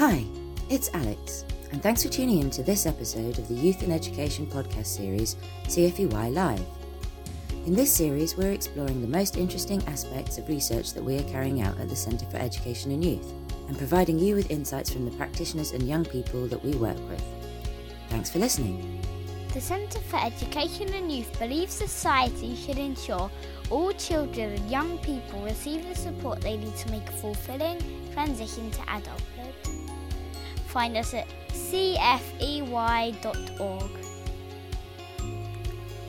Hi, it's Alex, and thanks for tuning in to this episode of the Youth in Education podcast series, CFEY Live. In this series, we're exploring the most interesting aspects of research that we are carrying out at the Centre for Education and Youth, and providing you with insights from the practitioners and young people that we work with. Thanks for listening. The Centre for Education and Youth believes society should ensure all children and young people receive the support they need to make a fulfilling transition to adulthood. Find us at cfey.org.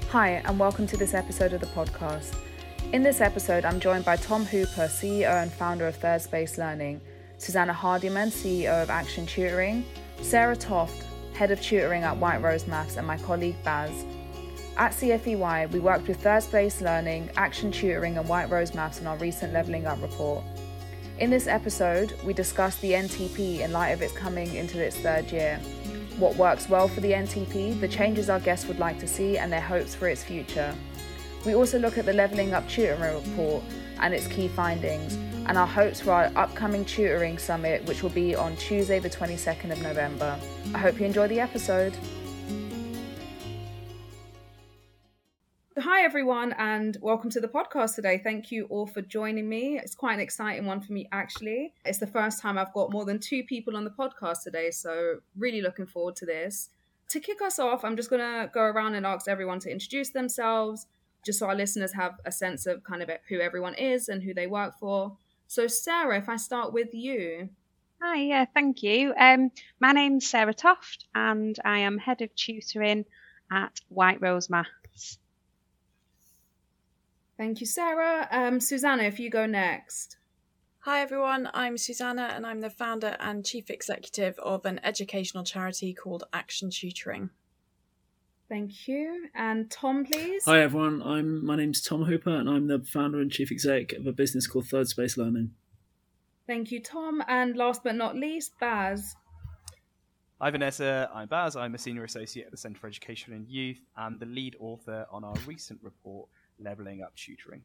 Hi, and welcome to this episode of the podcast. In this episode, I'm joined by Tom Hooper, CEO and founder of Third Space Learning, Susannah Hardyman, CEO of Action Tutoring, Sarah Toft, Head of Tutoring at White Rose Maths, and my colleague Baz. At CFEY, we worked with Third Space Learning, Action Tutoring, and White Rose Maths on our recent Levelling Up report. In this episode, we discuss the NTP in light of its coming into its third year, what works well for the NTP, the changes our guests would like to see, and their hopes for its future. We also look at the Levelling Up Tutoring report and its key findings, and our hopes for our upcoming tutoring summit, which will be on Tuesday, the 22nd of November. I hope you enjoy the episode. Hi, everyone, and welcome to the podcast today. Thank you all for joining me. It's quite an exciting one for me, actually. It's the first time I've got more than two people on the podcast today, so really looking forward to this. To kick us off, I'm just going to go around and ask everyone to introduce themselves, just so our listeners have a sense of kind of who everyone is and who they work for. So, Sarah, if I start with you. Hi, yeah, thank you. Um, my name's Sarah Toft, and I am head of tutoring at White Rose Maths. Thank you, Sarah. Um, Susannah, if you go next. Hi everyone, I'm Susannah and I'm the founder and chief executive of an educational charity called Action Tutoring. Thank you. And Tom, please. Hi everyone, I'm my name's Tom Hooper and I'm the founder and chief exec of a business called Third Space Learning. Thank you, Tom. And last but not least, Baz. Hi Vanessa, I'm Baz. I'm a senior associate at the Centre for Education and Youth and the lead author on our recent report, Levelling Up Tutoring.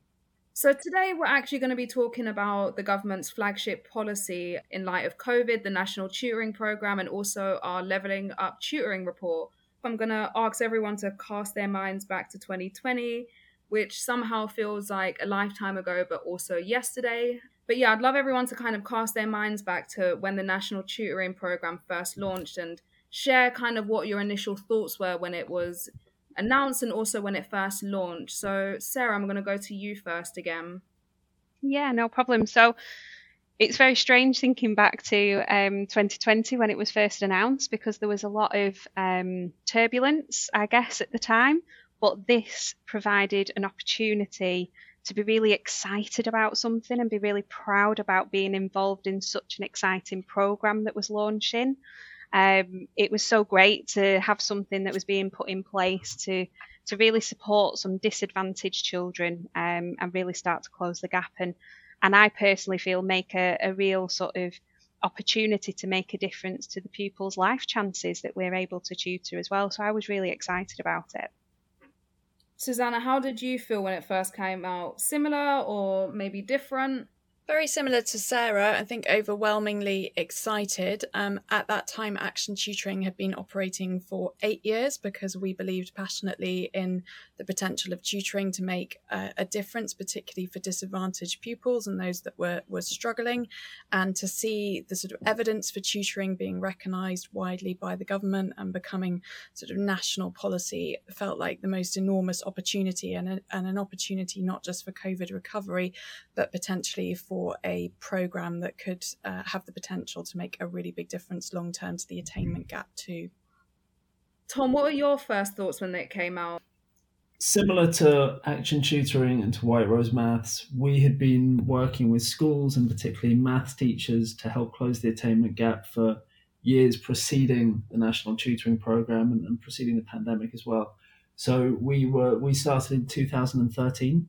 So, today we're actually going to be talking about the government's flagship policy in light of COVID, the National Tutoring Programme, and also our Levelling Up Tutoring report. I'm going to ask everyone to cast their minds back to 2020, which somehow feels like a lifetime ago, but also yesterday. But yeah, I'd love everyone to kind of cast their minds back to when the National Tutoring Programme first launched and share kind of what your initial thoughts were when it was announced and also when it first launched. So, Sarah, I'm going to go to you first again. Yeah, no problem. So, it's very strange thinking back to um, 2020 when it was first announced because there was a lot of um, turbulence, I guess, at the time. But this provided an opportunity to be really excited about something and be really proud about being involved in such an exciting program that was launching. Um, it was so great to have something that was being put in place to to really support some disadvantaged children um, and really start to close the gap and and I personally feel make a, a real sort of opportunity to make a difference to the pupils' life chances that we're able to tutor as well. So I was really excited about it. Susannah, how did you feel when it first came out? Similar or maybe different? Very similar to Sarah, I think overwhelmingly excited. Um, at that time, Action Tutoring had been operating for eight years because we believed passionately in the potential of tutoring to make a, a difference, particularly for disadvantaged pupils and those that were, were struggling. And to see the sort of evidence for tutoring being recognised widely by the government and becoming sort of national policy felt like the most enormous opportunity and, a, and an opportunity not just for COVID recovery, but potentially for for a program that could uh, have the potential to make a really big difference long term to the attainment gap too. Tom, what were your first thoughts when it came out? Similar to Action Tutoring and to White Rose Maths, we had been working with schools and particularly maths teachers to help close the attainment gap for years preceding the National Tutoring Program and, and preceding the pandemic as well. So we were we started in 2013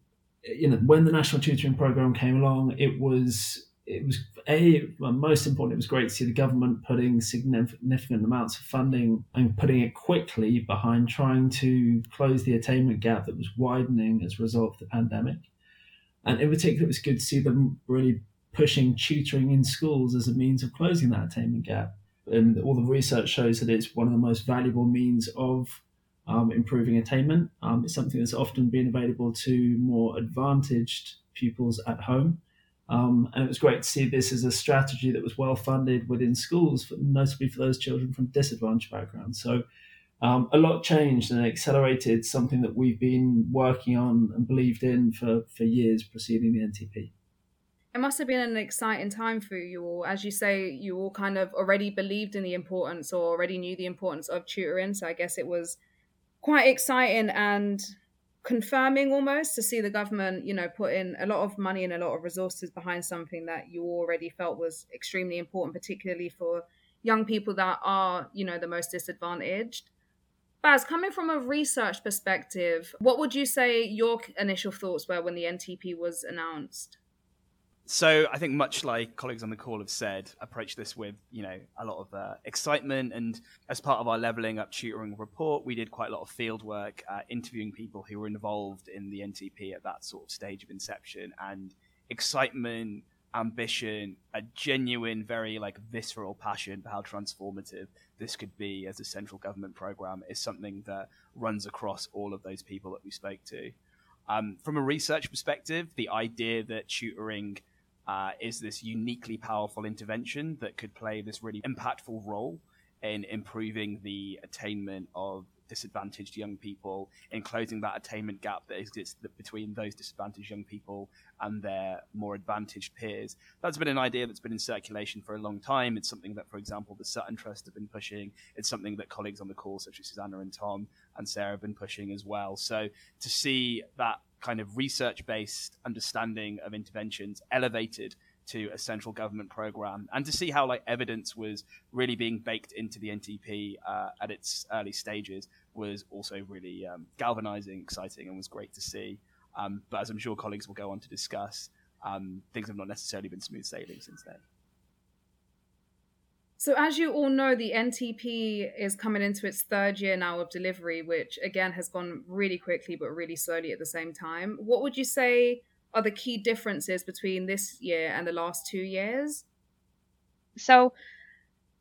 you know, when the national tutoring program came along, it was it was a well, most important. It was great to see the government putting significant amounts of funding and putting it quickly behind trying to close the attainment gap that was widening as a result of the pandemic. And in particular, it was good to see them really pushing tutoring in schools as a means of closing that attainment gap. And all the research shows that it's one of the most valuable means of um, improving attainment. Um, it's something that's often been available to more advantaged pupils at home. Um, and it was great to see this as a strategy that was well funded within schools, for, notably for those children from disadvantaged backgrounds. So um, a lot changed and accelerated something that we've been working on and believed in for, for years preceding the NTP. It must have been an exciting time for you all. As you say, you all kind of already believed in the importance or already knew the importance of tutoring. So I guess it was quite exciting and confirming almost to see the government, you know, put in a lot of money and a lot of resources behind something that you already felt was extremely important, particularly for young people that are, you know, the most disadvantaged. Baz, coming from a research perspective, what would you say your initial thoughts were when the NTP was announced? So I think much like colleagues on the call have said, approach this with you know a lot of uh, excitement. And as part of our leveling up tutoring report, we did quite a lot of field work, uh, interviewing people who were involved in the NTP at that sort of stage of inception. And excitement, ambition, a genuine, very like visceral passion for how transformative this could be as a central government program is something that runs across all of those people that we spoke to. Um, from a research perspective, the idea that tutoring uh, is this uniquely powerful intervention that could play this really impactful role in improving the attainment of disadvantaged young people, in closing that attainment gap that exists between those disadvantaged young people and their more advantaged peers. That's been an idea that's been in circulation for a long time. It's something that, for example, the Sutton Trust have been pushing. It's something that colleagues on the call, such as Susannah and Tom and Sarah, have been pushing as well. So to see that kind of research based understanding of interventions elevated to a central government program and to see how like evidence was really being baked into the NTP uh, at its early stages was also really um, galvanizing, exciting, and was great to see. Um, but as I'm sure colleagues will go on to discuss, um, things have not necessarily been smooth sailing since then. So, as you all know, the NTP is coming into its third year now of delivery, which again has gone really quickly but really slowly at the same time. What would you say are the key differences between this year and the last two years? So,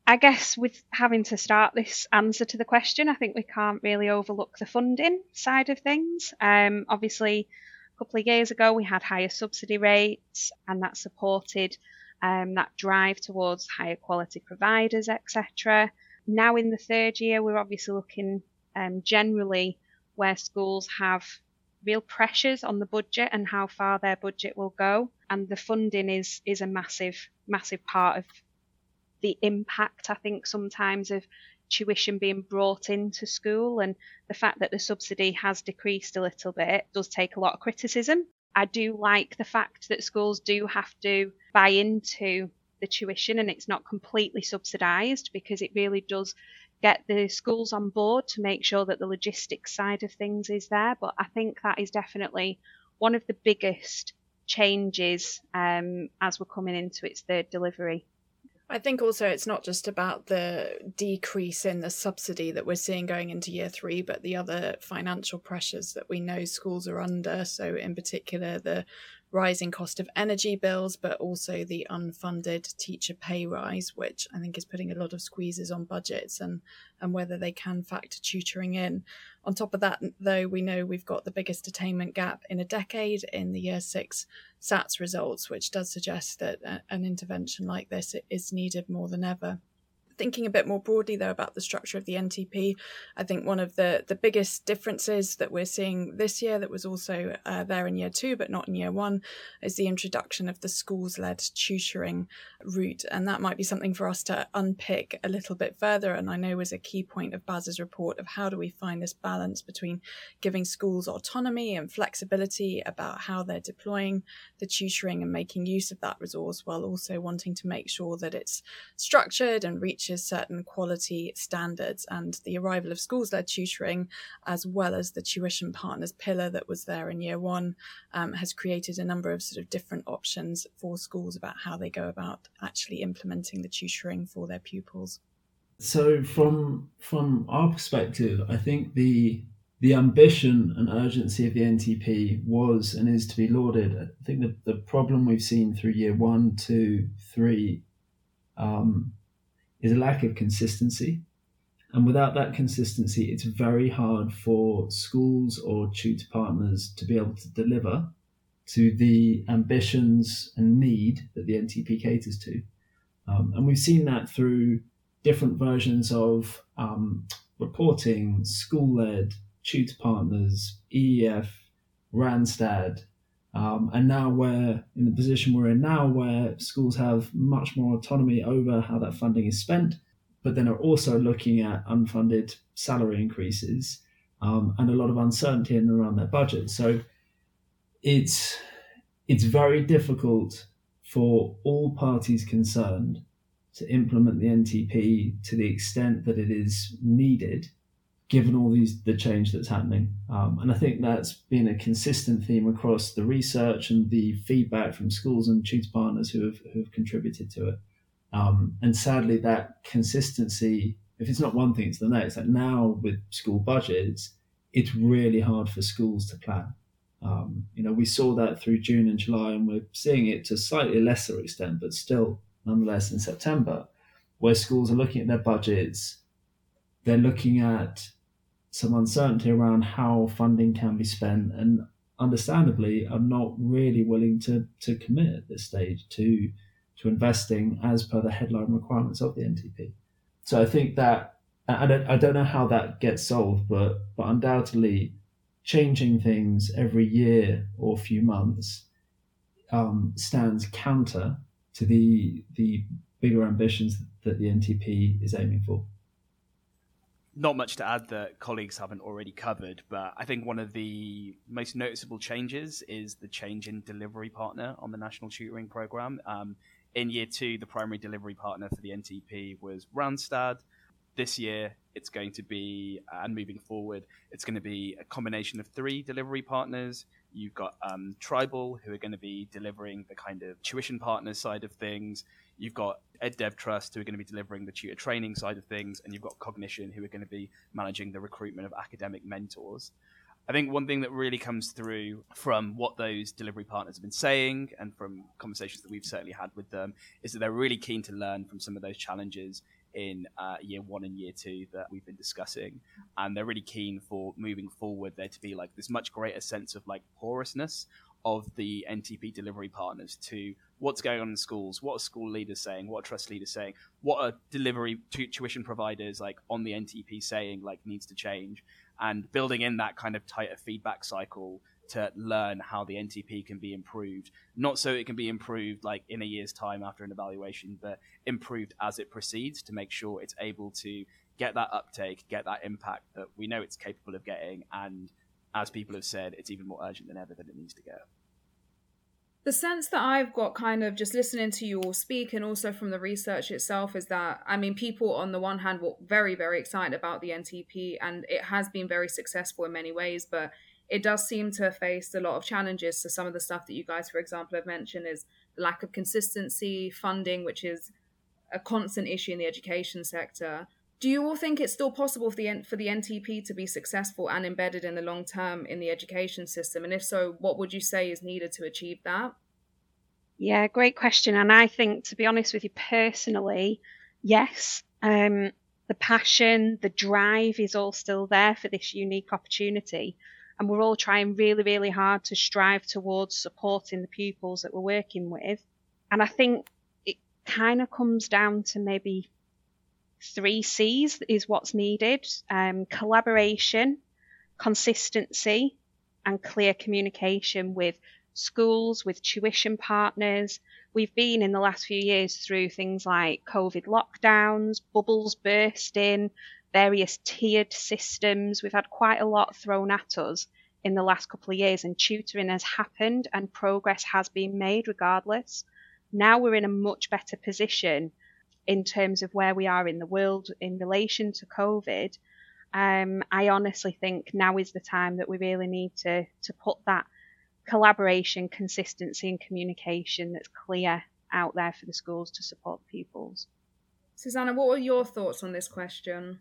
I guess with having to start this answer to the question, I think we can't really overlook the funding side of things. Um, obviously, a couple of years ago, we had higher subsidy rates, and that supported um, that drive towards higher quality providers, etc. Now in the third year, we're obviously looking um, generally where schools have real pressures on the budget and how far their budget will go, and the funding is is a massive massive part of the impact. I think sometimes of tuition being brought into school and the fact that the subsidy has decreased a little bit does take a lot of criticism I do like the fact that schools do have to buy into the tuition and it's not completely subsidised because it really does get the schools on board to make sure that the logistics side of things is there. But I think that is definitely one of the biggest changes um, as we're coming into its third delivery. I think also it's not just about the decrease in the subsidy that we're seeing going into year three, but the other financial pressures that we know schools are under. So, in particular, the rising cost of energy bills, but also the unfunded teacher pay rise, which I think is putting a lot of squeezes on budgets and, and whether they can factor tutoring in. On top of that, though, we know we've got the biggest attainment gap in a decade in the year six SATs results, which does suggest that an intervention like this is needed more than ever thinking a bit more broadly though about the structure of the NTP, I think one of the the biggest differences that we're seeing this year that was also uh, there in year two but not in year one is the introduction of the schools led tutoring route, and that might be something for us to unpick a little bit further. And I know was a key point of Baz's report of how do we find this balance between giving schools autonomy and flexibility about how they're deploying the tutoring and making use of that resource while also wanting to make sure that it's structured and reaches reaches certain quality standards. And the arrival of schools led tutoring, as well as the tuition partners pillar that was there in year one, um, has created a number of sort of different options for schools about how they go about actually implementing the tutoring for their pupils. So from from our perspective, I think the the ambition and urgency of the NTP was and is to be lauded. I think the, the problem we've seen through year one, two, three um, is a lack of consistency. And without that consistency, it's very hard for schools or tutor partners to be able to deliver to the ambitions and need that the NTP caters to. Um, and we've seen that through different versions of um, reporting, school led, tutor partners, EEF, Randstad, um, and now we're in the position we're in now where schools have much more autonomy over how that funding is spent, but then are also looking at unfunded salary increases um, and a lot of uncertainty in around their budget. So it's it's very difficult for all parties concerned to implement the NTP to the extent that it is needed, given all these the change that's happening. Um, and I think that's been a consistent theme across the research and the feedback from schools and tutor partners who have who have contributed to it. Um, and sadly, that consistency, if it's not one thing, it's the next. Like now with school budgets, it's really hard for schools to plan. Um, you know, we saw that through June and July, and we're seeing it to slightly lesser extent, but still nonetheless in September, where schools are looking at their budgets, they're looking at some uncertainty around how funding can be spent, and understandably are not really willing to to commit at this stage to to investing as per the headline requirements of the NTP. So I think that I don't, I don't know how that gets solved, but but undoubtedly changing things every year or few months um, stands counter to the the bigger ambitions that the NTP is aiming for. Not much to add that colleagues haven't already covered, but I think one of the most noticeable changes is the change in delivery partner on the national tutoring program. Um, in year two, the primary delivery partner for the NTP was Randstad. This year, it's going to be, and moving forward, it's going to be a combination of three delivery partners You've got um, Tribal, who are going to be delivering the kind of tuition partner side of things. You've got EdDev Trust, who are going to be delivering the tutor training side of things. And you've got Cognition, who are going to be managing the recruitment of academic mentors. I think one thing that really comes through from what those delivery partners have been saying and from conversations that we've certainly had with them is that they're really keen to learn from some of those challenges in uh, year one and year two that we've been discussing, and they're really keen for moving forward there to be like this much greater sense of like porousness of the NTP delivery partners to what's going on in schools, what are school leaders saying, what are trust leaders saying, what are delivery tuition providers like on the NTP saying like needs to change, and building in that kind of tighter feedback cycle to learn how the NTP can be improved. Not so it can be improved like in a year's time after an evaluation, but improved as it proceeds to make sure it's able to get that uptake, get that impact that we know it's capable of getting. And as people have said, it's even more urgent than ever that it needs to go. The sense that I've got kind of just listening to you all speak and also from the research itself is that, I mean, people on the one hand were very, very excited about the NTP and it has been very successful in many ways, but it does seem to have faced a lot of challenges. So some of the stuff that you guys, for example, have mentioned is lack of consistency, funding, which is a constant issue in the education sector. Do you all think it's still possible for the for the NTP to be successful and embedded in the long term in the education system? And if so, what would you say is needed to achieve that? Yeah, great question. And I think, to be honest with you personally, yes. Um, the passion, the drive is all still there for this unique opportunity and we're all trying really, really hard to strive towards supporting the pupils that we're working with. And I think it kind of comes down to maybe three C's is what's needed um, collaboration, consistency, and clear communication with schools, with tuition partners. We've been in the last few years through things like COVID lockdowns, bubbles bursting, various tiered systems. We've had quite a lot thrown at us in the last couple of years, and tutoring has happened and progress has been made regardless. Now we're in a much better position in terms of where we are in the world in relation to COVID. Um, I honestly think now is the time that we really need to to put that collaboration, consistency, and communication that's clear out there for the schools to support the pupils. Susannah, what were your thoughts on this question?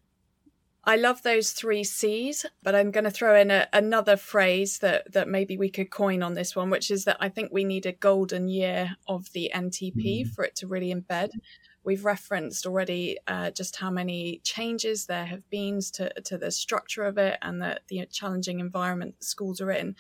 I love those three C's, but I'm going to throw in a, another phrase that, that maybe we could coin on this one, which is that I think we need a golden year of the NTP mm. for it to really embed. We've referenced already uh, just how many changes there have been to, to the structure of it and the, the challenging environment schools are in.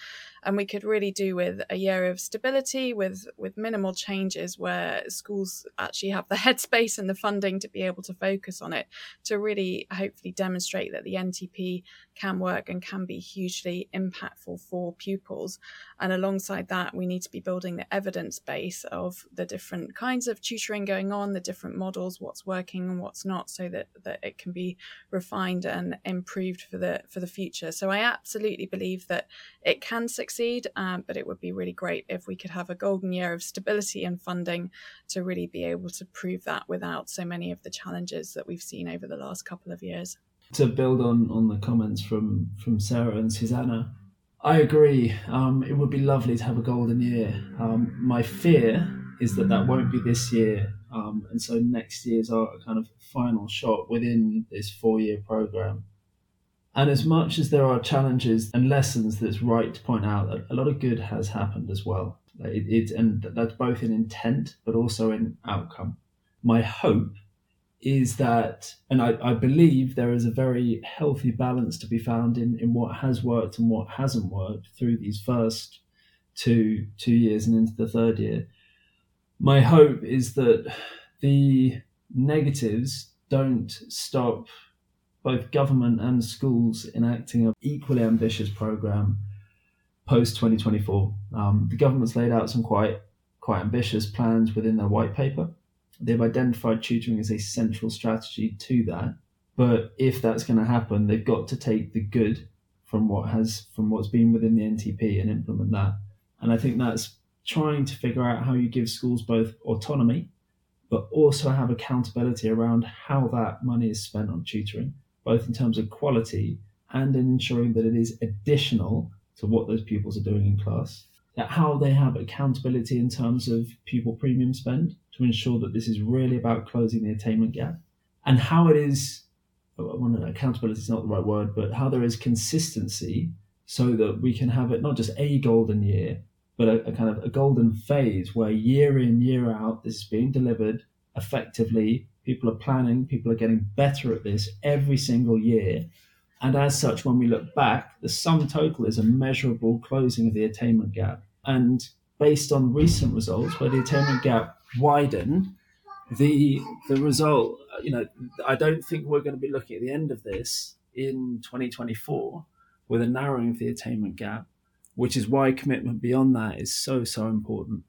And we could really do with a year of stability with, with minimal changes where schools actually have the headspace and the funding to be able to focus on it to really hopefully demonstrate that the NTP can work and can be hugely impactful for pupils. And alongside that, we need to be building the evidence base of the different kinds of tutoring going on, the different models, what's working and what's not, so that, that it can be refined and improved for the for the future. So I absolutely believe that it can succeed, um, but it would be really great if we could have a golden year of stability and funding to really be able to prove that without so many of the challenges that we've seen over the last couple of years to build on on the comments from from Sarah and Susannah, I agree. Um, it would be lovely to have a golden year. Um, my fear is that that won't be this year, um, and so next year is our kind of final shot within this four year program. And as much as there are challenges and lessons that's right to point out, a lot of good has happened as well. It, it, and that's both in intent but also in outcome. My hope is that, and I, I, believe there is a very healthy balance to be found in, in what has worked and what hasn't worked through these first two two years and into the third year. My hope is that the negatives don't stop both government and schools enacting an equally ambitious program post 2024. Um, the government's laid out some quite quite ambitious plans within their white paper They've identified tutoring as a central strategy to that. But if that's going to happen, they've got to take the good from what has from what's been within the NTP and implement that. And I think that's trying to figure out how you give schools both autonomy, but also have accountability around how that money is spent on tutoring, both in terms of quality and in ensuring that it is additional to what those pupils are doing in class. How they have accountability in terms of pupil premium spend, to ensure that this is really about closing the attainment gap and how it is uh, accountability is not the right word but how there is consistency so that we can have it not just a golden year but a, a kind of a golden phase where year in year out this is being delivered effectively people are planning people are getting better at this every single year and as such when we look back the sum total is a measurable closing of the attainment gap and based on recent results where the attainment gap widen, the the result, you know, I don't think we're going to be looking at the end of this in 2024 with a narrowing of the attainment gap, which is why commitment beyond that is so so important.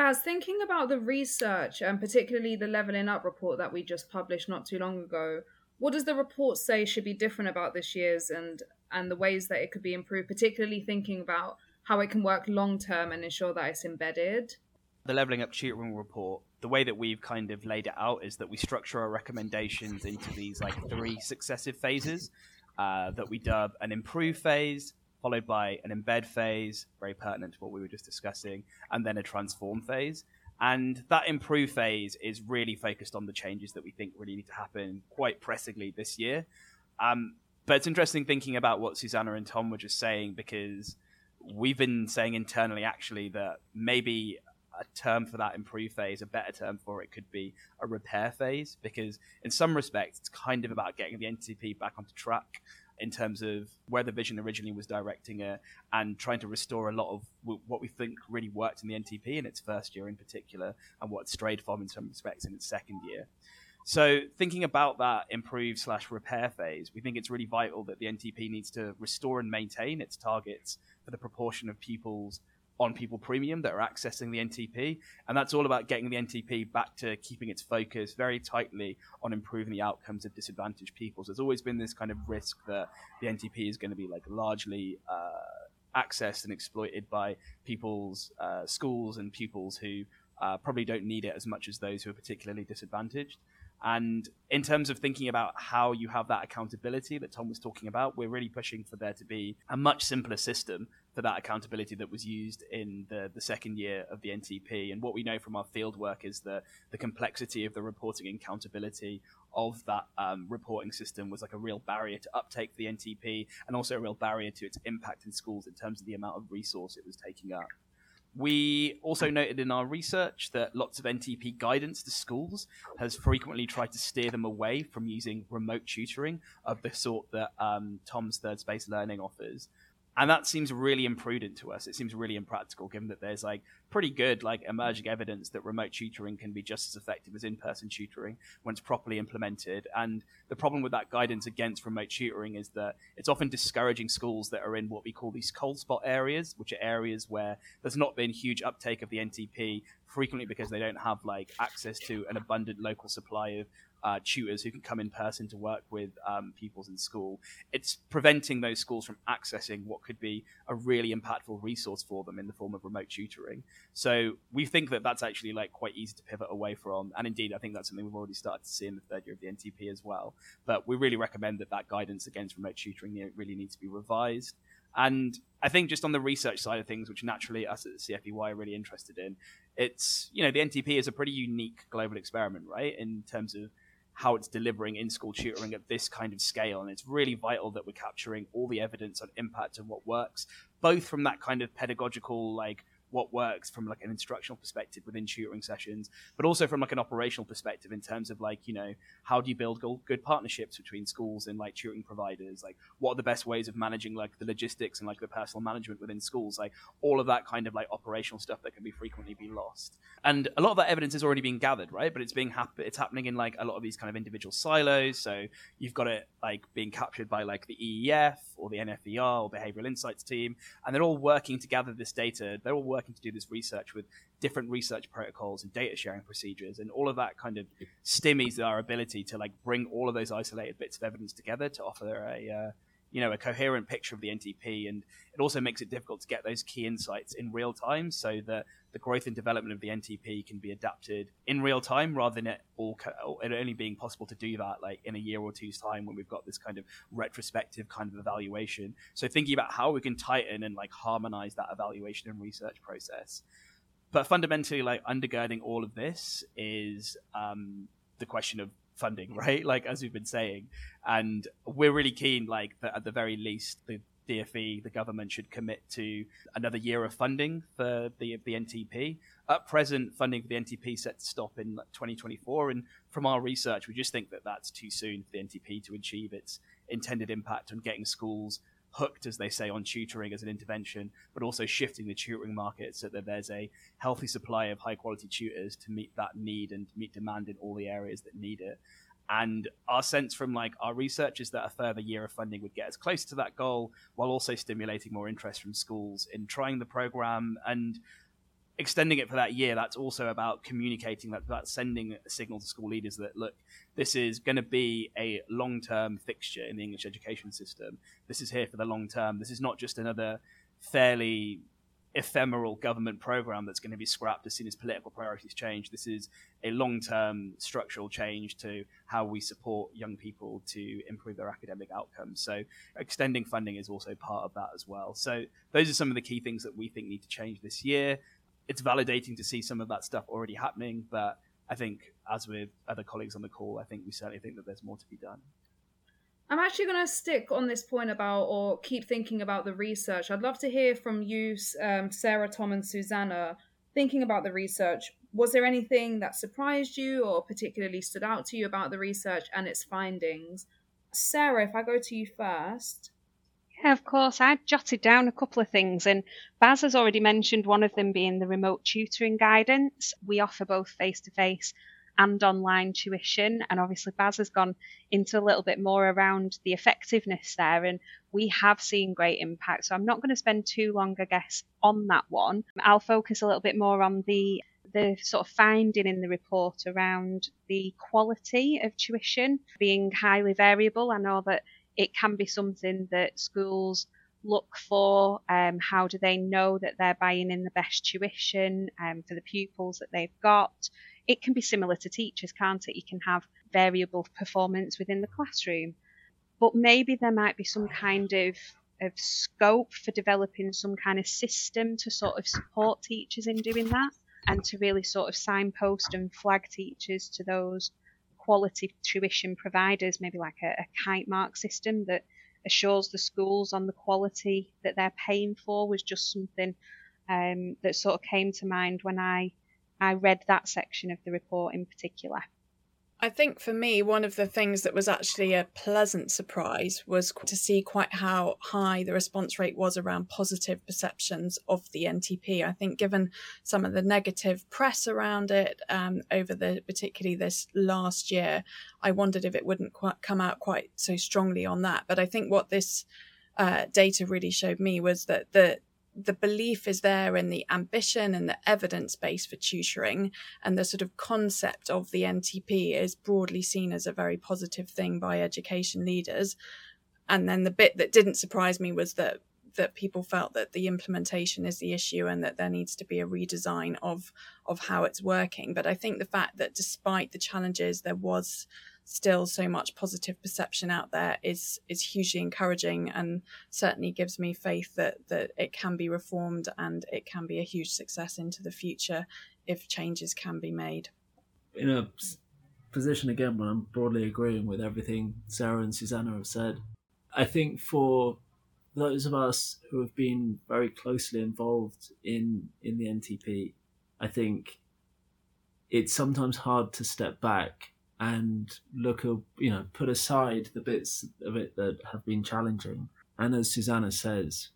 Baz, thinking about the research and particularly the leveling up report that we just published not too long ago, what does the report say should be different about this year's and and the ways that it could be improved, particularly thinking about how it can work long term and ensure that it's embedded? the leveling up tutoring report the way that we've kind of laid it out is that we structure our recommendations into these like three successive phases uh, that we dub an improve phase followed by an embed phase very pertinent to what we were just discussing and then a transform phase. And that improve phase is really focused on the changes that we think really need to happen quite pressingly this year. Um, but it's interesting thinking about what susanna and tom were just saying because we've been saying internally actually that maybe a term for that improve phase, a better term for it could be a repair phase, because in some respects, it's kind of about getting the NTP back onto track in terms of where the vision originally was directing it and trying to restore a lot of w- what we think really worked in the NTP in its first year in particular and what strayed from in some respects in its second year. So thinking about that improve slash repair phase, we think it's really vital that the NTP needs to restore and maintain its targets for the proportion of pupils on people Premium that are accessing the NTP. And that's all about getting the NTP back to keeping its focus very tightly on improving the outcomes of disadvantaged people. So There's always been this kind of risk that the NTP is going to be like largely uh, accessed and exploited by people's uh, schools and pupils who uh, probably don't need it as much as those who are particularly disadvantaged. And in terms of thinking about how you have that accountability that Tom was talking about, we're really pushing for there to be a much simpler system for that accountability that was used in the, the second year of the NTP. And what we know from our field work is that the complexity of the reporting and accountability of that um, reporting system was like a real barrier to uptake for the NTP and also a real barrier to its impact in schools in terms of the amount of resource it was taking up. We also noted in our research that lots of NTP guidance to schools has frequently tried to steer them away from using remote tutoring of the sort that um, Tom's third space learning offers and that seems really imprudent to us. It seems really impractical, given that there's like pretty good like emerging evidence that remote tutoring can be just as effective as in-person tutoring when it's properly implemented. And the problem with that guidance against remote tutoring is that it's often discouraging schools that are in what we call these cold spot areas, which are areas where there's not been huge uptake of the NTP, frequently because they don't have like access to an abundant local supply of uh, tutors who can come in person to work with um, pupils in school. It's preventing those schools from accessing what could be a really impactful resource for them in the form of remote tutoring. So we think that that's actually like quite easy to pivot away from, and indeed I think that's something we've already started to see in the third year of the NTP as well. But we really recommend that that guidance against remote tutoring really needs to be revised. And I think just on the research side of things, which naturally us at the CFEY are really interested in, it's you know the NTP is a pretty unique global experiment, right? In terms of how it's delivering in school tutoring at this kind of scale. And it's really vital that we're capturing all the evidence on impact and what works, both from that kind of pedagogical, like what works from like an instructional perspective within tutoring sessions, but also from like an operational perspective in terms of like you know how do you build good partnerships between schools and like tutoring providers? Like what are the best ways of managing like the logistics and like the personal management within schools? Like all of that kind of like operational stuff that can be frequently be lost. And a lot of that evidence is already being gathered, right? But it's being hap- it's happening in like a lot of these kind of individual silos. So you've got it like being captured by like the EEF or the NFER or Behavioral Insights team, and they're all working to gather this data. They're all working to do this research with different research protocols and data sharing procedures, and all of that kind of stymies our ability to like bring all of those isolated bits of evidence together to offer a uh, you know a coherent picture of the NTP, and it also makes it difficult to get those key insights in real time, so that the growth and development of the NTP can be adapted in real time, rather than it all it only being possible to do that like in a year or two's time when we've got this kind of retrospective kind of evaluation. So thinking about how we can tighten and like harmonize that evaluation and research process. But fundamentally, like undergirding all of this is um, the question of funding, right? Like as we've been saying, and we're really keen, like that at the very least, the DFE, the government should commit to another year of funding for the the NTP. At present, funding for the NTP set to stop in 2024, and from our research, we just think that that's too soon for the NTP to achieve its intended impact on getting schools hooked, as they say, on tutoring as an intervention, but also shifting the tutoring market so that there's a healthy supply of high quality tutors to meet that need and meet demand in all the areas that need it. And our sense from like our research is that a further year of funding would get us close to that goal, while also stimulating more interest from schools in trying the program and extending it for that year, that's also about communicating that, that sending a signal to school leaders that look, this is going to be a long term fixture in the English education system. This is here for the long term. This is not just another fairly ephemeral government program that's going to be scrapped as soon as political priorities change. This is a long term structural change to how we support young people to improve their academic outcomes. So, extending funding is also part of that as well. So, those are some of the key things that we think need to change this year it's validating to see some of that stuff already happening. But I think, as with other colleagues on the call, I think we certainly think that there's more to be done. I'm actually going to stick on this point about, or keep thinking about the research. I'd love to hear from you, um, Sarah, Tom, and Susannah, thinking about the research. Was there anything that surprised you or particularly stood out to you about the research and its findings? Sarah, if I go to you first. Yeah, of course. I jotted down a couple of things, and Baz has already mentioned one of them being the remote tutoring guidance. We offer both face to face and online tuition, and obviously Baz has gone into a little bit more around the effectiveness there, and we have seen great impact. So I'm not going to spend too long, I guess, on that one. I'll focus a little bit more on the the sort of finding in the report around the quality of tuition being highly variable. I know that it can be something that schools look for. Um, how do they know that they're buying in the best tuition um, for the pupils that they've got? It can be similar to teachers, can't it? You can have variable performance within the classroom, but maybe there might be some kind of of scope for developing some kind of system to sort of support teachers in doing that and to really sort of signpost and flag teachers to those quality tuition providers, maybe like a, a kite mark system that assures the schools on the quality that they're paying for was just something um, that sort of came to mind when I I read that section of the report in particular. I think for me, one of the things that was actually a pleasant surprise was to see quite how high the response rate was around positive perceptions of the NTP. I think, given some of the negative press around it um, over the particularly this last year, I wondered if it wouldn't quite come out quite so strongly on that. But I think what this uh, data really showed me was that the the belief is there in the ambition and the evidence base for tutoring and the sort of concept of the NTP is broadly seen as a very positive thing by education leaders. And then the bit that didn't surprise me was that that people felt that the implementation is the issue and that there needs to be a redesign of of how it's working. But I think the fact that despite the challenges, there was still so much positive perception out there is is hugely encouraging and certainly gives me faith that that it can be reformed and it can be a huge success into the future if changes can be made. In a position again where I'm broadly agreeing with everything Sarah and Susannah have said, I think for those of us who have been very closely involved in in the NTP, I think it's sometimes hard to step back and look, you know, put aside the bits of it that have been challenging. And as Susannah says,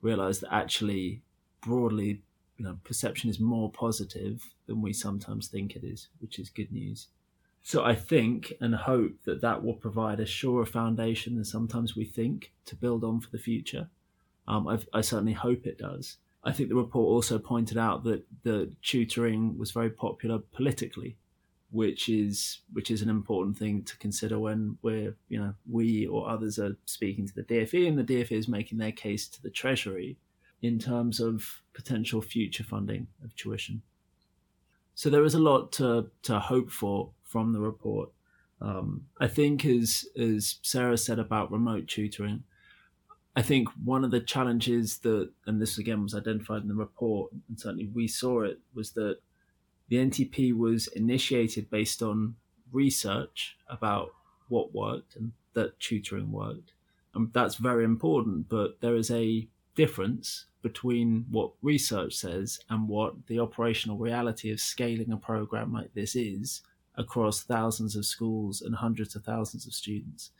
realize that actually, broadly, you know, perception is more positive than we sometimes think it is, which is good news. So I think and hope that that will provide a surer foundation than sometimes we think to build on for the future. Um, i certainly hope it does. I think the report also pointed out that the tutoring was very popular politically which is which is an important thing to consider when we're you know we or others are speaking to the DFE and the DFE is making their case to the Treasury in terms of potential future funding of tuition. So there is a lot to to hope for from the report. Um, I think as as Sarah said about remote tutoring, I think one of the challenges that and this again was identified in the report and certainly we saw it was that the NTP was initiated based on research about what worked and that tutoring worked. And that's very important, but there is a difference between what research says and what the operational reality of scaling a program like this is across thousands of schools and hundreds of thousands of students.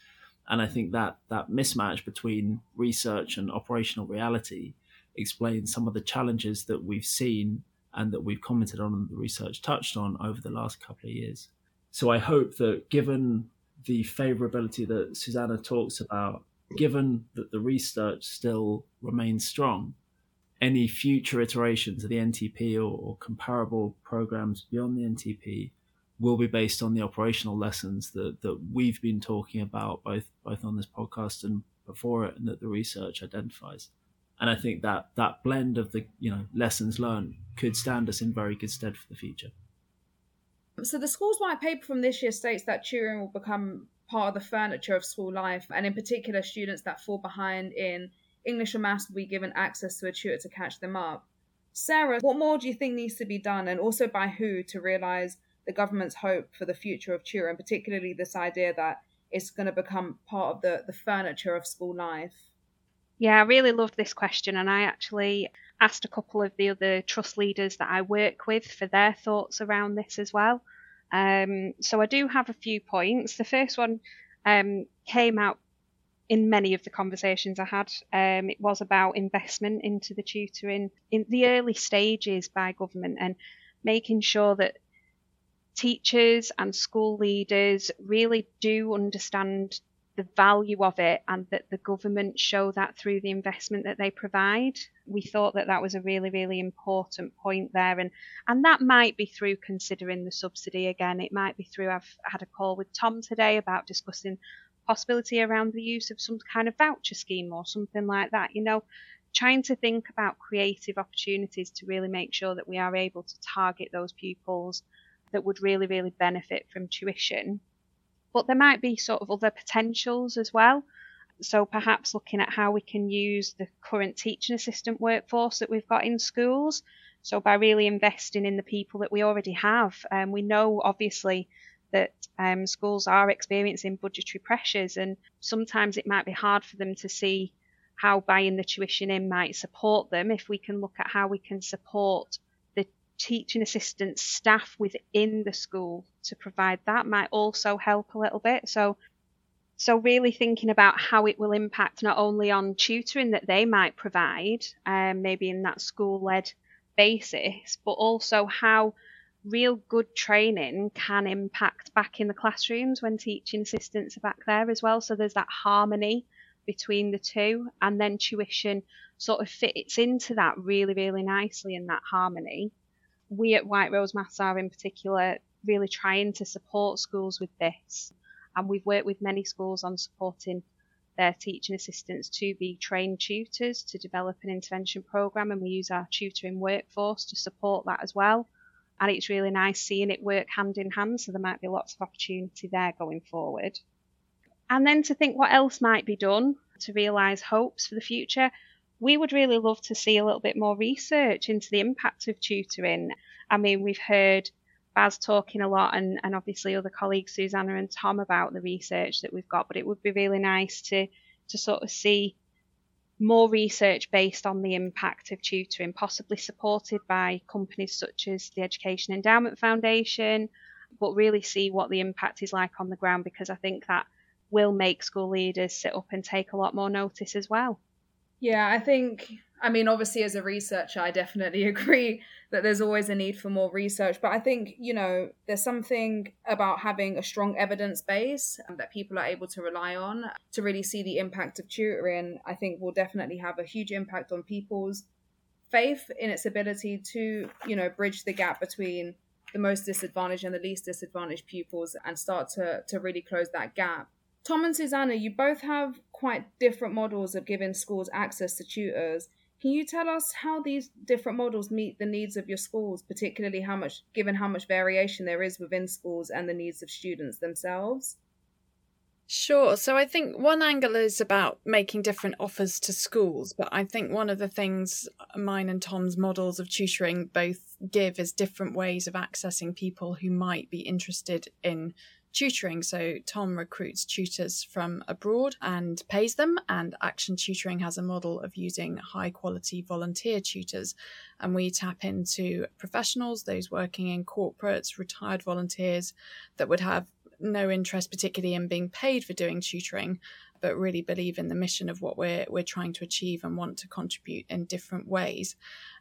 And I think that that mismatch between research and operational reality explains some of the challenges that we've seen and that we've commented on and the research touched on over the last couple of years. So I hope that given the favorability that Susannah talks about, given that the research still remains strong, any future iterations of the NTP or, or, comparable programs beyond the NTP will be based on the operational lessons that, that we've been talking about both both on this podcast and before it and that the research identifies and I think that that blend of the you know lessons learned could stand us in very good stead for the future. So the school's white paper from this year states that tutoring will become part of the furniture of school life, and in particular, students that fall behind in English and maths will be given access to a tutor to catch them up. Sarah, what more do you think needs to be done, and also by who, to realise the government's hope for the future of tutoring, particularly this idea that it's going to become part of the, the furniture of school life? Yeah, I really loved this question, and I actually asked a couple of the other trust leaders that I work with for their thoughts around this as well. Um, so I do have a few points. The first one um, came out in many of the conversations I had. Um, it was about investment into the tutoring in the early stages by government and making sure that teachers and school leaders really do understand the value of it and that the government show that through the investment that they provide. We thought that that was a really, really important point there. And, and that might be through considering the subsidy again. It might be through, I've had a call with Tom today about discussing possibility around the use of some kind of voucher scheme or something like that. You know, trying to think about creative opportunities to really make sure that we are able to target those pupils that would really, really benefit from tuition but there might be sort of other potentials as well. So perhaps looking at how we can use the current teaching assistant workforce that we've got in schools. So by really investing in the people that we already have, um, we know obviously that um, schools are experiencing budgetary pressures, and sometimes it might be hard for them to see how buying the tuition in might support them. If we can look at how we can support teaching assistant staff within the school to provide that, might also help a little bit. So so really thinking about how it will impact not only on tutoring that they might provide, um, maybe in that school-led basis, but also how real good training can impact back in the classrooms when teaching assistants are back there as well. So there's that harmony between the two, and then tuition sort of fits into that really, really nicely in that harmony. We at White Rose Maths are in particular really trying to support schools with this. And we've worked with many schools on supporting their teaching assistants to be trained tutors to develop an intervention program and we use our tutoring workforce to support that as well. And it's really nice seeing it work hand in hand so there might be lots of opportunity there going forward. And then to think what else might be done to realise hopes for the future we would really love to see a little bit more research into the impact of tutoring i mean we've heard Baz talking a lot and, and obviously other colleagues, Susannah and Tom, about the research that we've got, but it would be really nice to, to sort of see more research based on the impact of tutoring, possibly supported by companies such as the Education Endowment Foundation, but really see what the impact is like on the ground because I think that will make school leaders sit up and take a lot more notice as well. Yeah, I think I mean, obviously, as a researcher, I definitely agree that there's always a need for more research. But I think, you know, there's something about having a strong evidence base that people are able to rely on to really see the impact of tutoring. I think will definitely have a huge impact on people's faith in its ability to, you know, bridge the gap between the most disadvantaged and the least disadvantaged pupils and start to, to really close that gap. Tom and Susannah, you both have quite different models of giving schools access to tutors. Can you tell us how these different models meet the needs of your schools, particularly how much given how much variation there is within schools and the needs of students themselves? Sure. So I think one angle is about making different offers to schools, but I think one of the things mine and Tom's models of tutoring both give is different ways of accessing people who might be interested in tutoring. So Tom recruits tutors from abroad and pays them, and Action Tutoring has a model of using high quality volunteer tutors. And we tap into professionals, those working in corporates, retired volunteers that would have no interest particularly in being paid for doing tutoring but really believe in the mission of what we're we're trying to achieve and want to contribute in different ways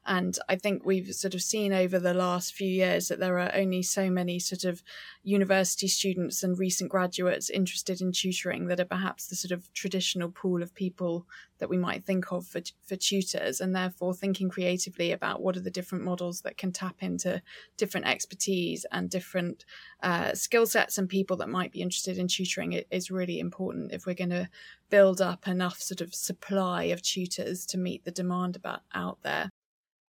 and I think we've sort of seen over the last few years that there are only so many sort of university students and recent graduates interested in tutoring that are perhaps the sort of traditional pool of people that we might think of for, for tutors. And therefore, thinking creatively about what are the different models that can tap into different expertise and different uh, skill sets and people that might be interested in tutoring is really important if we're going to build up enough sort of supply of tutors to meet the demand about out there.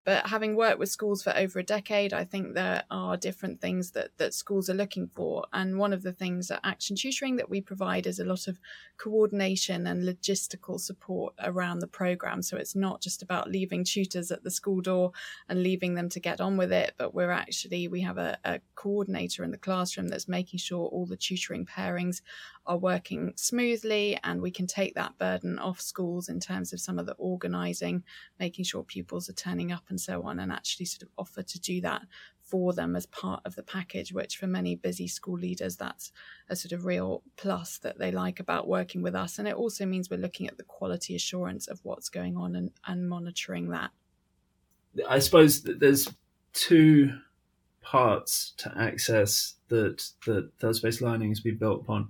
But having worked with schools for over a decade, I think there are different things that, that schools are looking for. And one of the things at Action Tutoring that we provide is a lot of coordination and logistical support around the program. So it's not just about leaving tutors at the school door and leaving them to get on with it, but we're actually, we have a, a coordinator in the classroom that's making sure all the tutoring pairings are working smoothly and we can take that burden off schools in terms of some of the organising, making sure pupils are turning up and so on, and actually sort of offer to do that for them as part of the package, which for many busy school leaders, that's a sort of real plus that they like about working with us. And it also means we're looking at the quality assurance of what's going on and, and monitoring that. I suppose there's two parts to access that that third space learning has been built upon.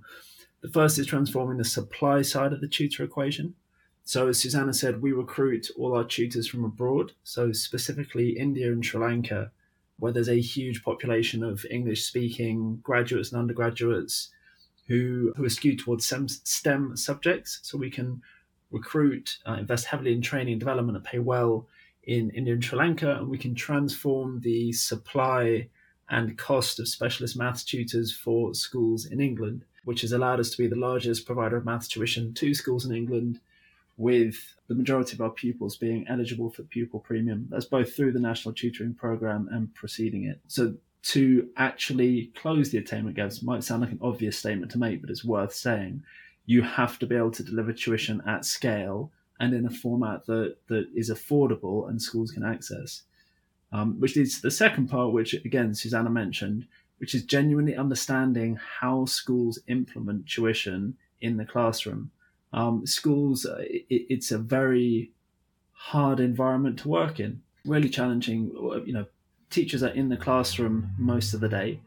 The first is transforming the supply side of the tutor equation. So, as Susannah said, we recruit all our tutors from abroad, so specifically India and Sri Lanka, where there's a huge population of English speaking graduates and undergraduates who, who are skewed towards STEM, subjects. So, we can recruit, uh, invest heavily in training and development, and pay well in India and Sri Lanka, and we can transform the supply and cost of specialist maths tutors for schools in England which has allowed us to be the largest provider of maths tuition to schools in England, with the majority of our pupils being eligible for pupil premium. That's both through the National Tutoring Programme and preceding it. So to actually close the attainment gaps might sound like an obvious statement to make, but it's worth saying. You have to be able to deliver tuition at scale and in a format that, that is affordable and schools can access. Um, which leads to the second part, which again Susannah mentioned, which is genuinely understanding how schools implement tuition in the classroom. Um, schools, uh, it, it's a very hard environment to work in, really challenging. You know, teachers are in the classroom most of the day.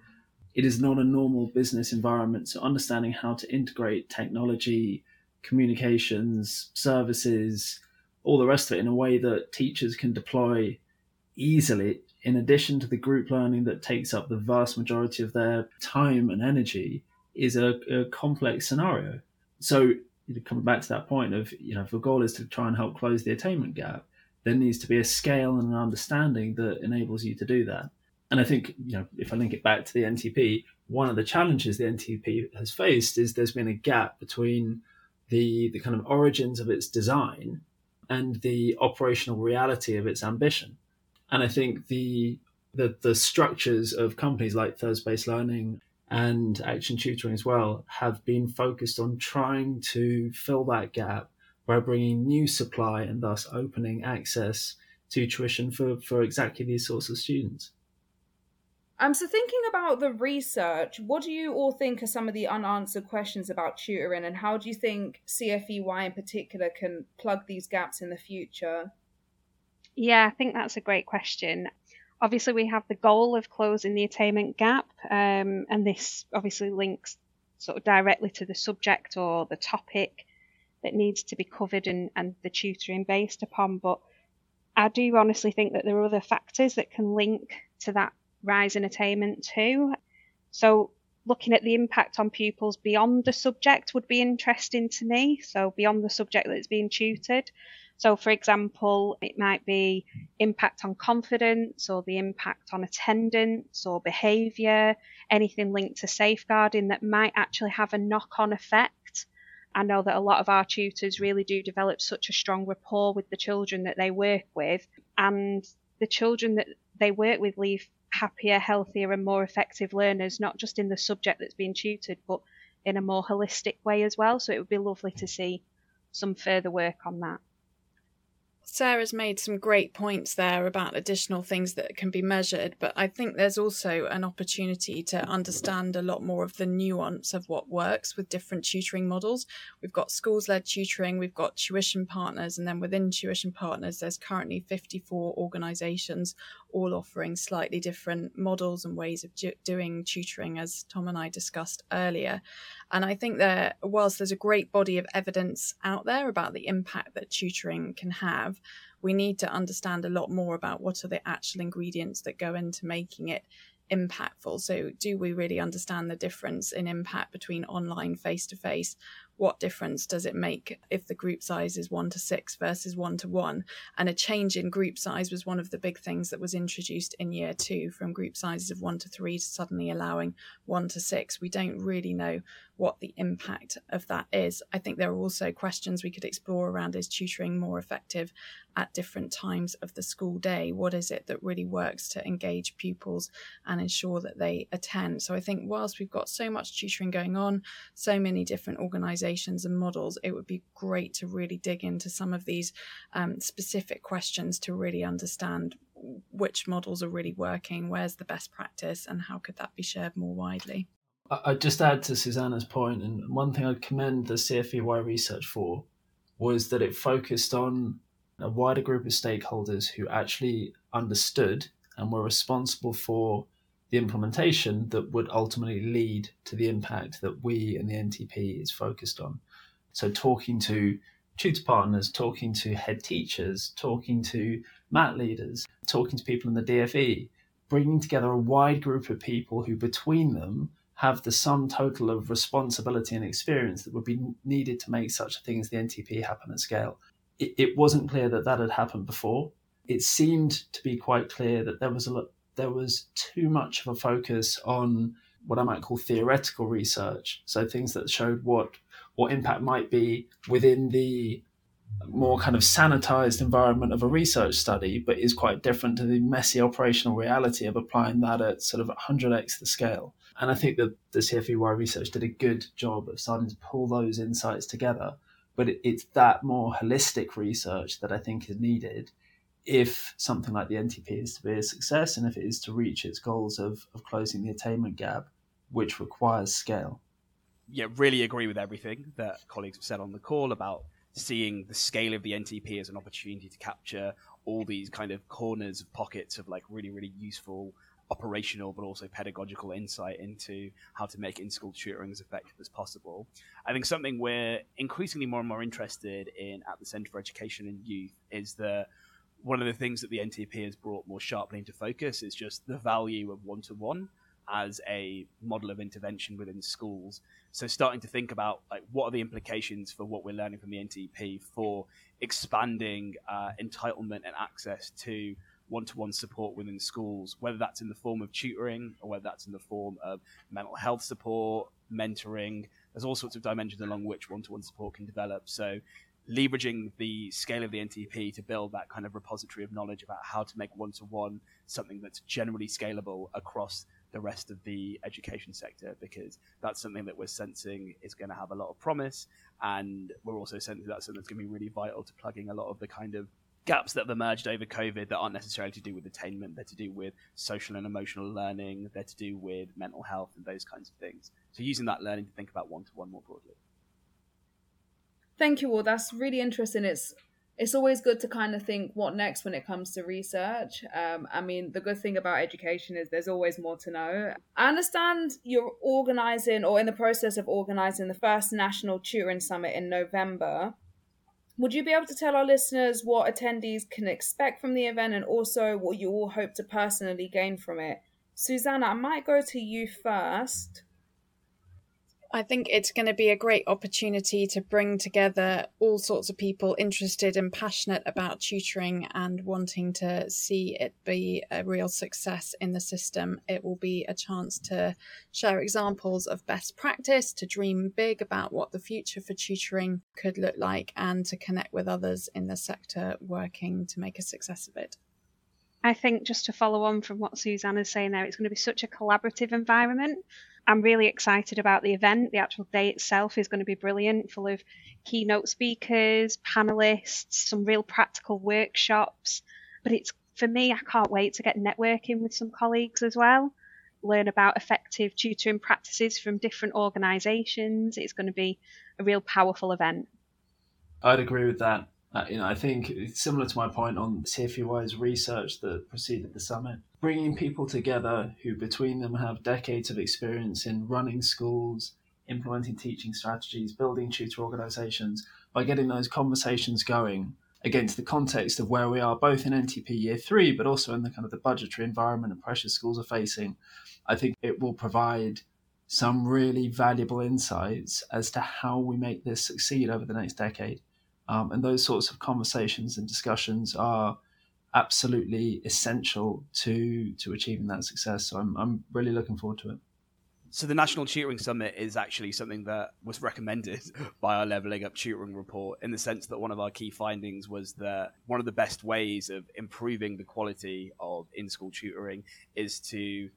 It is not a normal business environment, so understanding how to integrate technology, communications, services, all the rest of it in a way that teachers can deploy easily, in addition to the group learning that takes up the vast majority of their time and energy, is a, a complex scenario. So, coming back to that point of, you know, if the goal is to try and help close the attainment gap, there needs to be a scale and an understanding that enables you to do that. And I think, you know, if I link it back to the NTP, one of the challenges the NTP has faced is there's been a gap between the the kind of origins of its design and the operational reality of its ambition. And I think the the, the structures of companies like Third Space Learning and Action Tutoring as well have been focused on trying to fill that gap by bringing new supply and thus opening access to tuition for, for exactly these sorts of students. Um, so thinking about the research, what do you all think are some of the unanswered questions about tutoring, and how do you think CFEY in particular can plug these gaps in the future? Yeah, I think that's a great question. Obviously, we have the goal of closing the attainment gap, um, and this obviously links sort of directly to the subject or the topic that needs to be covered and, and the tutoring based upon. But I do honestly think that there are other factors that can link to that rise in attainment too. So looking at the impact on pupils beyond the subject would be interesting to me. So beyond the subject that's being tutored. So for example, it might be impact on confidence or the impact on attendance or behaviour, anything linked to safeguarding that might actually have a knock on effect. I know that a lot of our tutors really do develop such a strong rapport with the children that they work with, and the children that they work with leave happier, healthier, and more effective learners, not just in the subject that's being tutored, but in a more holistic way as well. So it would be lovely to see some further work on that. Sarah's made some great points there about additional things that can be measured, but I think there's also an opportunity to understand a lot more of the nuance of what works with different tutoring models. We've got schools led tutoring, we've got tuition partners, and then within tuition partners, there's currently 54 organisations all offering slightly different models and ways of do- doing tutoring, as Tom and I discussed earlier. And I think that whilst there's a great body of evidence out there about the impact that tutoring can have, we need to understand a lot more about what are the actual ingredients that go into making it impactful. So, do we really understand the difference in impact between online face to face what difference does it make if the group size is one to six versus one to one? And a change in group size was one of the big things that was introduced in year two from group sizes of one to three to suddenly allowing one to six. We don't really know what the impact of that is. I think there are also questions we could explore around is tutoring more effective at different times of the school day? What is it that really works to engage pupils and ensure that they attend? So I think whilst we've got so much tutoring going on, so many different organisations organizations and models, it would be great to really dig into some of these um, specific questions to really understand which models are really working, where's the best practice, and how could that be shared more widely. I'd just add to Susannah's point, and one thing I'd commend the CFEY research for was that it focused on a wider group of stakeholders who actually understood and were responsible for the implementation that would ultimately lead to the impact that we and the NTP is focused on. So, talking to tutor partners, talking to head teachers, talking to MAT leaders, talking to people in the DFE, bringing together a wide group of people who, between them, have the sum total of responsibility and experience that would be needed to make such a thing as the NTP happen at scale. It, it wasn't clear that that had happened before. It seemed to be quite clear that there was a lot, there was too much of a focus on what I might call theoretical research. So things that showed what what impact might be within the more kind of sanitized environment of a research study, but is quite different to the messy operational reality of applying that at sort of 100x the scale. And I think that the CFEY research did a good job of starting to pull those insights together. But it's that more holistic research that I think is needed if something like the NTP is to be a success and if it is to reach its goals of, of closing the attainment gap, which requires scale. Yeah, really agree with everything that colleagues have said on the call about seeing the scale of the NTP as an opportunity to capture all these kind of corners of pockets of like really, really useful operational but also pedagogical insight into how to make in-school tutoring as effective as possible. I think something we're increasingly more and more interested in at the Centre for Education and Youth is that one of the things that the NTP has brought more sharply into focus is just the value of one-to-one as a model of intervention within schools. So starting to think about like what are the implications for what we're learning from the NTP for expanding uh, entitlement and access to one-to-one support within schools, whether that's in the form of tutoring or whether that's in the form of mental health support, mentoring. There's all sorts of dimensions along which one-to-one support can develop. So leveraging the scale of the NTP to build that kind of repository of knowledge about how to make one-to-one something that's generally scalable across the rest of the education sector because that's something that we're sensing is going to have a lot of promise and we're also sensing that's something that's going to be really vital to plugging a lot of the kind of gaps that have emerged over COVID that aren't necessarily to do with attainment, they're to do with social and emotional learning, they're to do with mental health and those kinds of things. So using that learning to think about one to one more broadly. Thank you all. That's really interesting. It's it's always good to kind of think what next when it comes to research. Um, I mean, the good thing about education is there's always more to know. I understand you're organizing or in the process of organizing the first National Tutoring Summit in November. Would you be able to tell our listeners what attendees can expect from the event and also what you all hope to personally gain from it? Susannah, I might go to you first. I think it's going to be a great opportunity to bring together all sorts of people interested and passionate about tutoring and wanting to see it be a real success in the system. It will be a chance to share examples of best practice, to dream big about what the future for tutoring could look like, and to connect with others in the sector working to make a success of it. I think just to follow on from what Suzanne is saying there, it's going to be such a collaborative environment I'm really excited about the event. The actual day itself is going to be brilliant, full of keynote speakers, panelists, some real practical workshops. But it's for me, I can't wait to get networking with some colleagues as well, learn about effective tutoring practices from different organisations. It's going to be a real powerful event. I'd agree with that. Uh, you know, I think it's similar to my point on CFEY's research that preceded the summit. Bringing people together who, between them, have decades of experience in running schools, implementing teaching strategies, building tutor organisations, by getting those conversations going against the context of where we are, both in NTP year three, but also in the kind of the budgetary environment and pressures schools are facing, I think it will provide some really valuable insights as to how we make this succeed over the next decade. Um, and those sorts of conversations and discussions are absolutely essential to to achieving that success. So I'm I'm really looking forward to it. So the National Tutoring Summit is actually something that was recommended by our Leveling Up Tutoring report in the sense that one of our key findings was that one of the best ways of improving the quality of in-school tutoring is to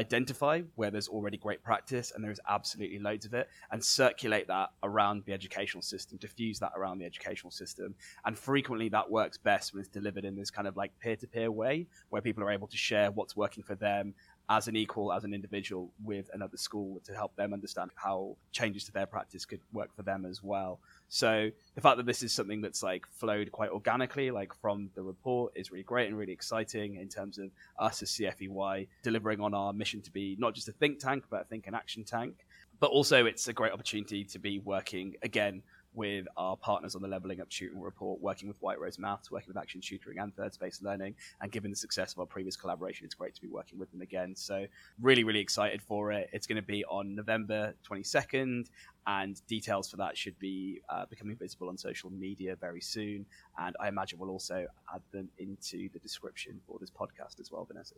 identify where there's already great practice and there's absolutely loads of it and circulate that around the educational system diffuse that around the educational system. And frequently that works best when it's delivered in this kind of like peer-to-peer way where people are able to share what's working for them as an equal, as an individual with another school to help them understand how changes to their practice could work for them as well. So the fact that this is something that's like flowed quite organically, like from the report, is really great and really exciting in terms of us as CFEY delivering on our mission to be not just a think tank, but a think and action tank. But also, it's a great opportunity to be working again with our partners on the Leveling Up Tutoring Report, working with White Rose Maths, working with Action Tutoring and Third Space Learning. And given the success of our previous collaboration, it's great to be working with them again. So, really, really excited for it. It's going to be on November 22nd, and details for that should be uh, becoming visible on social media very soon. And I imagine we'll also add them into the description for this podcast as well, Vanessa.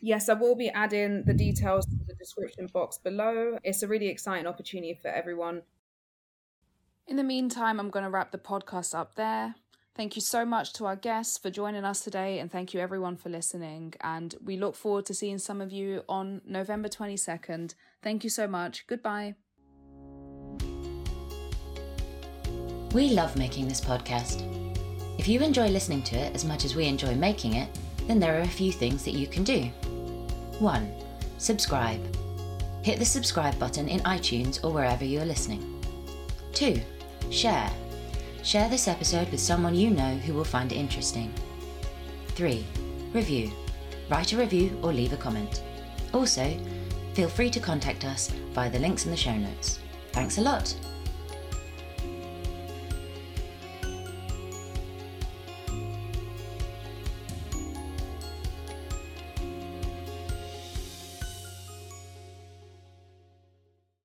Yes, I will be adding the details to the description box below. It's a really exciting opportunity for everyone. In the meantime, I'm going to wrap the podcast up there. Thank you so much to our guests for joining us today, and thank you everyone for listening. And we look forward to seeing some of you on November 22nd. Thank you so much. Goodbye. We love making this podcast. If you enjoy listening to it as much as we enjoy making it, then there are a few things that you can do. 1. Subscribe. Hit the subscribe button in iTunes or wherever you are listening. 2. Share. Share this episode with someone you know who will find it interesting. 3. Review. Write a review or leave a comment. Also, feel free to contact us via the links in the show notes. Thanks a lot!